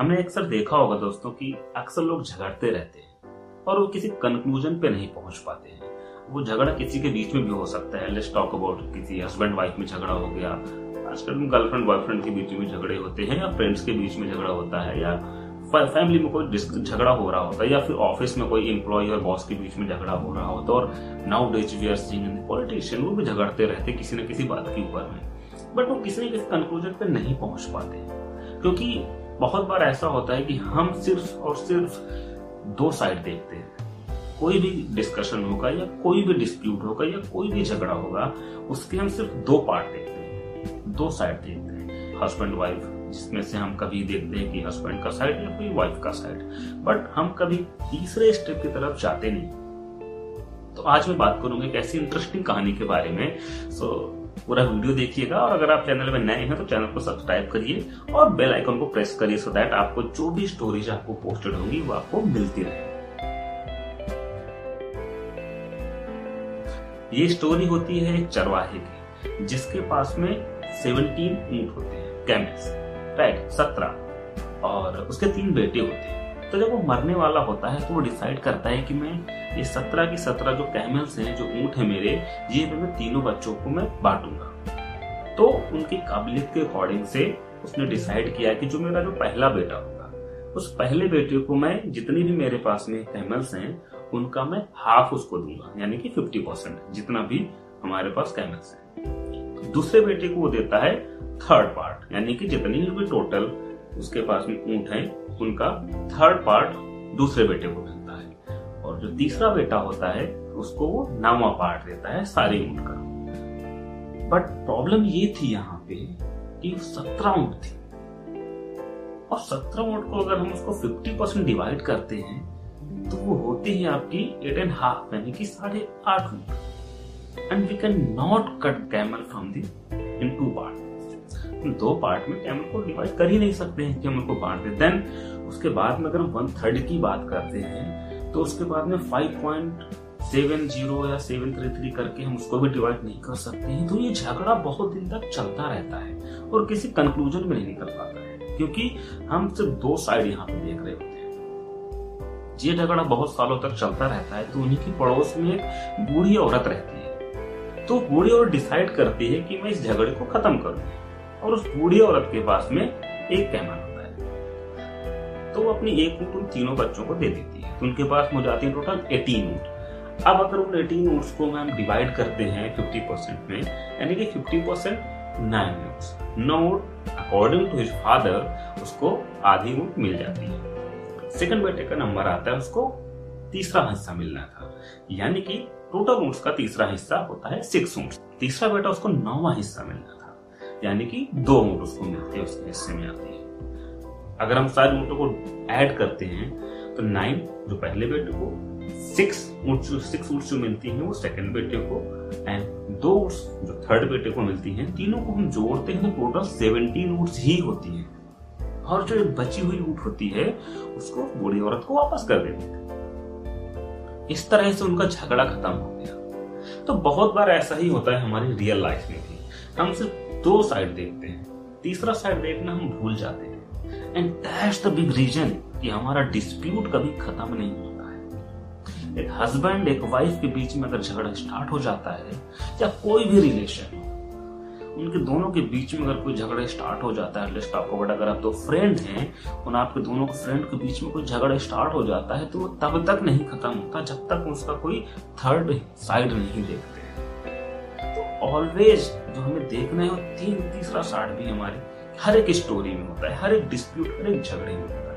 हमने अक्सर देखा होगा दोस्तों कि अक्सर लोग झगड़ते रहते हैं और वो किसी कंक्लूजन पे नहीं पहुँच पाते हैं। वो झगड़ा किसी के बीच में भी हो सकता है। लेट्स टॉक अबाउट किसी हस्बैंड वाइफ में झगड़ा हो गया। आजकल गर्लफ्रेंड बॉयफ्रेंड के बीच में झगड़े होते हैं या फ्रेंड्स के बीच में झगड़ा होता है या फैमिली में कोई झगड़ा हो रहा होता है या फिर ऑफ़िस में कोई एम्प्लॉय और बॉस के बीच में झगड़ा हो रहा होता है और nowadays we are seeing politician वो भी झगड़ते रहते किसी न किसी बात के ऊपर में। बट वो किसी न किसी कंक्लूजन पे नहीं पहुँच पाते क्योंकि बहुत बार ऐसा होता है कि हम सिर्फ़ और सिर्फ़ दो साइड देखते हैं। कोई भी डिस्कशन होगा या कोई भी डिस्प्यूट होगा या कोई भी झगड़ा होगा, उसके हम सिर्फ़ दो पार्ट देखते हैं। दो साइड देखते हैं। हस्बैंड वाइफ जिसमें से हम कभी देखते हैं कि हस्बैंड का साइड या कोई वाइफ का साइड बट हम कभी तीसरे स्टेप की तरफ़ जाते नहीं। तो आज मैं बात करूँगा एक ऐसी इंटरेस्टिंग कहानी के बारे में। सो पूरा वीडियो देखिएगा और अगर आप चैनल में नए हैं तो चैनल को सब्सक्राइब करिए और बेल आइकन को प्रेस करिए सो दैट आपको जो भी स्टोरीज आपको पोस्टेड होंगी वो आपको मिलती रहे। ये स्टोरी होती है एक चरवाहे की, जिसके पास में 17 ऊँट होते हैं कैमल्स राइट सत्रह, और उसके तीन बेटे होते हैं। तो जब वो मरने वाला होता है तो वो डिसाइड करता है कि मैं ये सत्रह की सत्रह जो कैमल्स हैं, जो ऊँट है मेरे, ये मैं तीनों बच्चों को मैं बांटूँगा। तो उनकी काबिलियत के अकॉर्डिंग से उसने डिसाइड किया कि जो मेरा जो पहला बेटा होगा, उस पहले बेटे को मैं जितनी भी मेरे पास में कैमल्स हैं, उनका मैं हाफ़ उसको दूँगा, यानी कि फिफ्टी परसेंट जितना भी हमारे पास कैमल्स हैं। दूसरे बेटे को वो देता है थर्ड पार्ट यानी कि जितनी भी टोटल उसके पास में ऊँट है। उनका थर्ड पार्ट दूसरे बेटे को मिलता है। और जो तीसरा बेटा होता है, उसको वो नावा पार्ट देता है, सारे ऊँट का। बट प्रॉब्लम ये थी यहाँ पे कि सत्रह ऊँट थी। और सत्रह ऊँट को अगर हम उसको फिफ्टी परसेंट डिवाइड करते हैं तो वो होती है आपकी एट एंड हाफ़ यानी कि साढ़े आठ ऊँट and we cannot cut camel from the two part दो पार्ट में कैमल को डिवाइड कर ही नहीं सकते हैं कैमल को बांट दे। देन उसके बाद में अगर हम वन थर्ड की बात करते हैं तो उसके बाद में फाइव पॉइंट सेवन ज़ीरो या सेवन थ्री थ्री करके हम उसको भी डिवाइड नहीं कर सकते हैं। तो ये झगड़ा बहुत दिन तक चलता रहता है और किसी कंक्लूजन में नहीं निकल पाता है, क्योंकि हम सिर्फ़ दो साइड यहाँ पे देख रहे होते हैं। ये झगड़ा बहुत सालों तक चलता रहता है तो उन्हीं की पड़ोस में एक बूढ़ी औरत रहती है। तो बूढ़ी औरत डिसाइड करती है कि मैं इस झगड़े को खत्म करूँ। और उस बूढ़ी औरत के पास में एक कैमल होता है। तो वो अपनी एक ऊँट उन तीनों बच्चों को दे देती है। तो उनके पास हो जाती है टोटल एटीन ऊँट। अब अगर उन एटीन ऊँट्स को मैम डिवाइड करते हैं फिफ्टी परसेंट में, यानी कि फिफ्टी परसेंट नाइन ऊँट्स। नौ ऊँट अकॉर्डिंग टू हिज फादर उसको आधी ऊँट मिल जाती है। सेकंड बेटे का नंबर आता है, उसको तीसरा हिस्सा मिलना था। यानी कि टोटल ऊँट्स का तीसरा हिस्सा होता है सिक्स ऊँट्स। तीसरा बेटा उसको नौवा हिस्सा मिलना यानी कि दो ऊँट उसको मिलते हैं उसके हिस्से में आती है। अगर हम सारे ऊँटों को ऐड करते हैं तो नाइन, जो पहले बेटे को, सिक्स ऊँट सिक्स ऊँट जो मिलती हैं, वो सेकंड बेटे को एंड दो ऊँट जो थर्ड बेटे को मिलती हैं, तीनों को हम जोड़ते हैं तो टोटल सेवनटीन ऊँट ही होती हैं। और जो बची हुई ऊँट होती है, उसको बूढ़ी औरत को वापस कर देते हैं। इस तरह से उनका झगड़ा खत्म हो गया। तो बहुत बार ऐसा ही होता है हमारी रियल लाइफ में भी। हम सिर्फ़ दो साइड देखते हैं। तीसरा साइड देखना हम भूल जाते हैं। And that's the big reason कि हमारा डिस्प्यूट कभी खत्म नहीं होता है। एक हस्बैंड एक वाइफ के बीच में अगर झगड़ा स्टार्ट हो जाता है, या कोई भी रिलेशन उनके दोनों के बीच में अगर कोई झगड़ा स्टार्ट हो जाता है लेट्स टॉक अबाउट अगर आप दो फ्रेंड हैं, और आपके दोनों के फ्रेंड के बीच में कोई झगड़ा स्टार्ट हो जाता है तो वो तब तक नहीं खत्म होता जब तक उसका कोई थर्ड साइड नहीं देखते। ऑलवेज जो हमें देखना है वो तीन तीसरा साठ भी हमारे हर एक स्टोरी में होता है, हर एक डिस्प्यूट हर एक झगड़े में होता है।